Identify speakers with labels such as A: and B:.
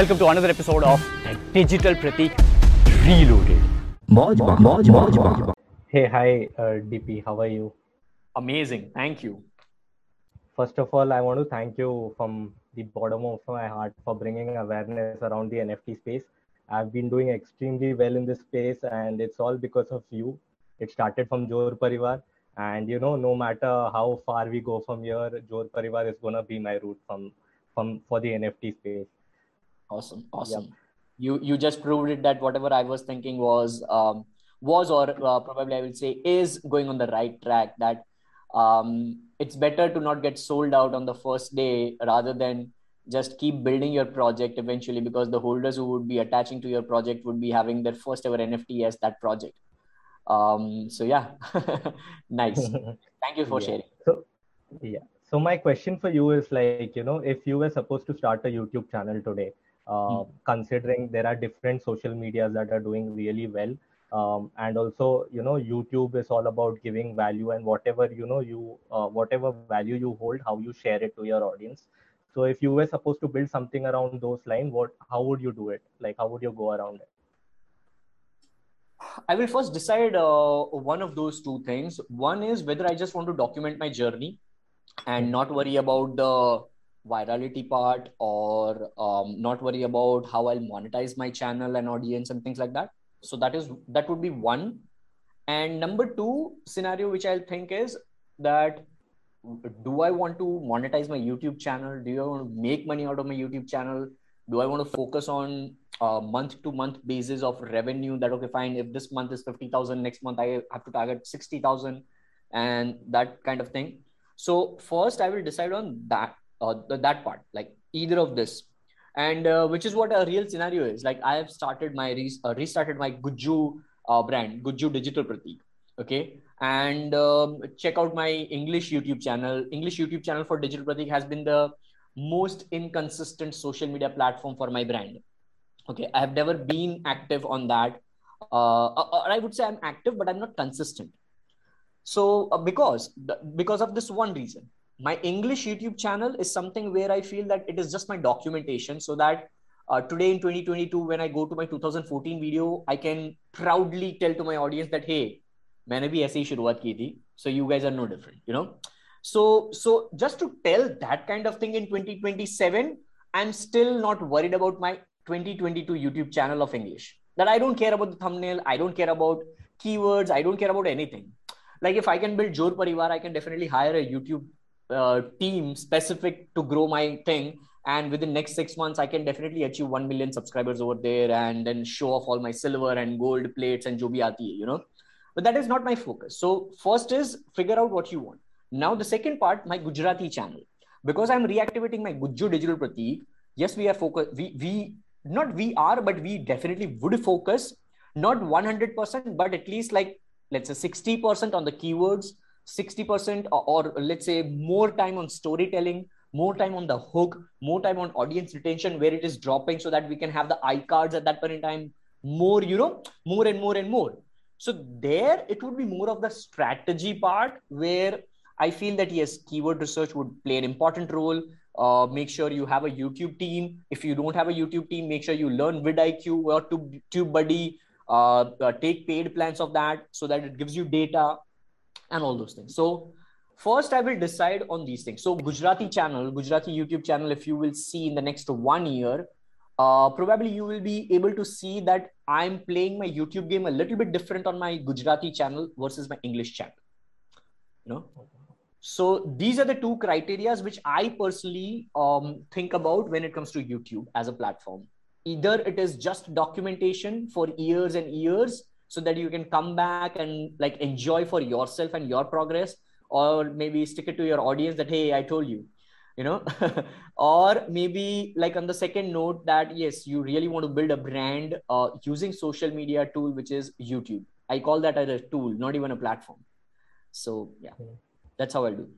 A: Welcome to another episode of Digital Pratik Reloaded.
B: Hey, hi, uh, DP. How are you?
A: Amazing. Thank you.
B: First of all, I want to thank you from the bottom of my heart for bringing awareness around the NFT space. I've been doing extremely well in this space, and it's all because of you. It started from Jor Parivar, and you know, no matter how far we go from here, Jor Parivar is gonna be my root from from for the NFT space.
A: Awesome, awesome. Yep. You you just proved it that whatever I was thinking was um, was or uh, probably I will say is going on the right track. That um, it's better to not get sold out on the first day rather than just keep building your project eventually because the holders who would be attaching to your project would be having their first ever nft as that project um, so yeah nice thank you for
B: yeah.
A: sharing
B: so yeah so my question for you is like you know if you were supposed to start a youtube channel today uh, hmm. considering there are different social medias that are doing really well um, and also you know youtube is all about giving value and whatever you know you uh, whatever value you hold how you share it to your audience so if you were supposed to build something around those lines what how would you do it like how would you go around it
A: i will first decide uh, one of those two things one is whether i just want to document my journey and hmm. not worry about the virality part or um, not worry about how i'll monetize my channel and audience and things like that. So that is that would be one. And number two scenario which i'll think is that do i want to monetize my youtube channel? Do i want to make money out of my youtube channel? Do i want to focus on a month to month basis of revenue that okay fine if this month is 50000 next month i have to target 60000 and that kind of thing. So first i will decide on that uh, that part like either of this. And uh, which is what a real scenario is. Like i have started my re- uh, restarted my gujju uh, brand gujju digital pratik okay? And um, check out my english youtube channel. English youtube channel for digital pratik has been the most inconsistent social media platform for my brand okay? I have never been active on that. Uh, or i would say i'm active but i'm not consistent. So uh, because because of this one reason my english youtube channel is something where i feel that it is just my documentation so that uh, today in 2022 when i go to my 2014 video i can proudly tell to my audience that hey मैंने भी ऐसे ही शुरुआत की थी so you guys are no different you know so so just to tell that kind of thing in 2027 i'm still not worried about my 2022 youtube channel of english that i don't care about the thumbnail i don't care about keywords i don't care about anything like if i can build jor parivar i can definitely hire a youtube uh, team specific to grow my thing. And within next six months i can definitely achieve 1 million subscribers over there and then show off all my silver and gold plates and jo bhi aati you know. But that is not my focus. So first is figure out what you want. Now the second part my gujarati channel. Because i'm reactivating my gujju digital pratik yes we are focused we we not we are but we definitely would focus not 100% but at least like let's say 60% on the keywords 60% or, or let's say more time on storytelling more time on the hook more time on audience retention where it is dropping so that we can have the iCards at that point in time more you know more and more and more. So there it would be more of the strategy part where i feel that yes keyword research would play an important role. Uh, make sure you have a youtube team. If you don't have a youtube team make sure you learn vidiq or Tube TubeBuddy uh, uh, take paid plans of that so that it gives you data and all those things. So first I will decide on these things. So Gujarati channel, Gujarati YouTube channel, if you will see in the next one year, uh, probably you will be able to see that I'm playing my YouTube game a little bit different on my Gujarati channel versus my English channel. You know, so these are the two criterias which I personally um, think about when it comes to YouTube as a platform. Either it is just documentation for years and years, so that you can come back and like enjoy for yourself and your progress or maybe stick it to your audience that hey i told you you know? Or maybe like on the second note that yes you really want to build a brand uh, using social media tool which is youtube. I call that as a tool not even a platform. So yeah. That's how i'll do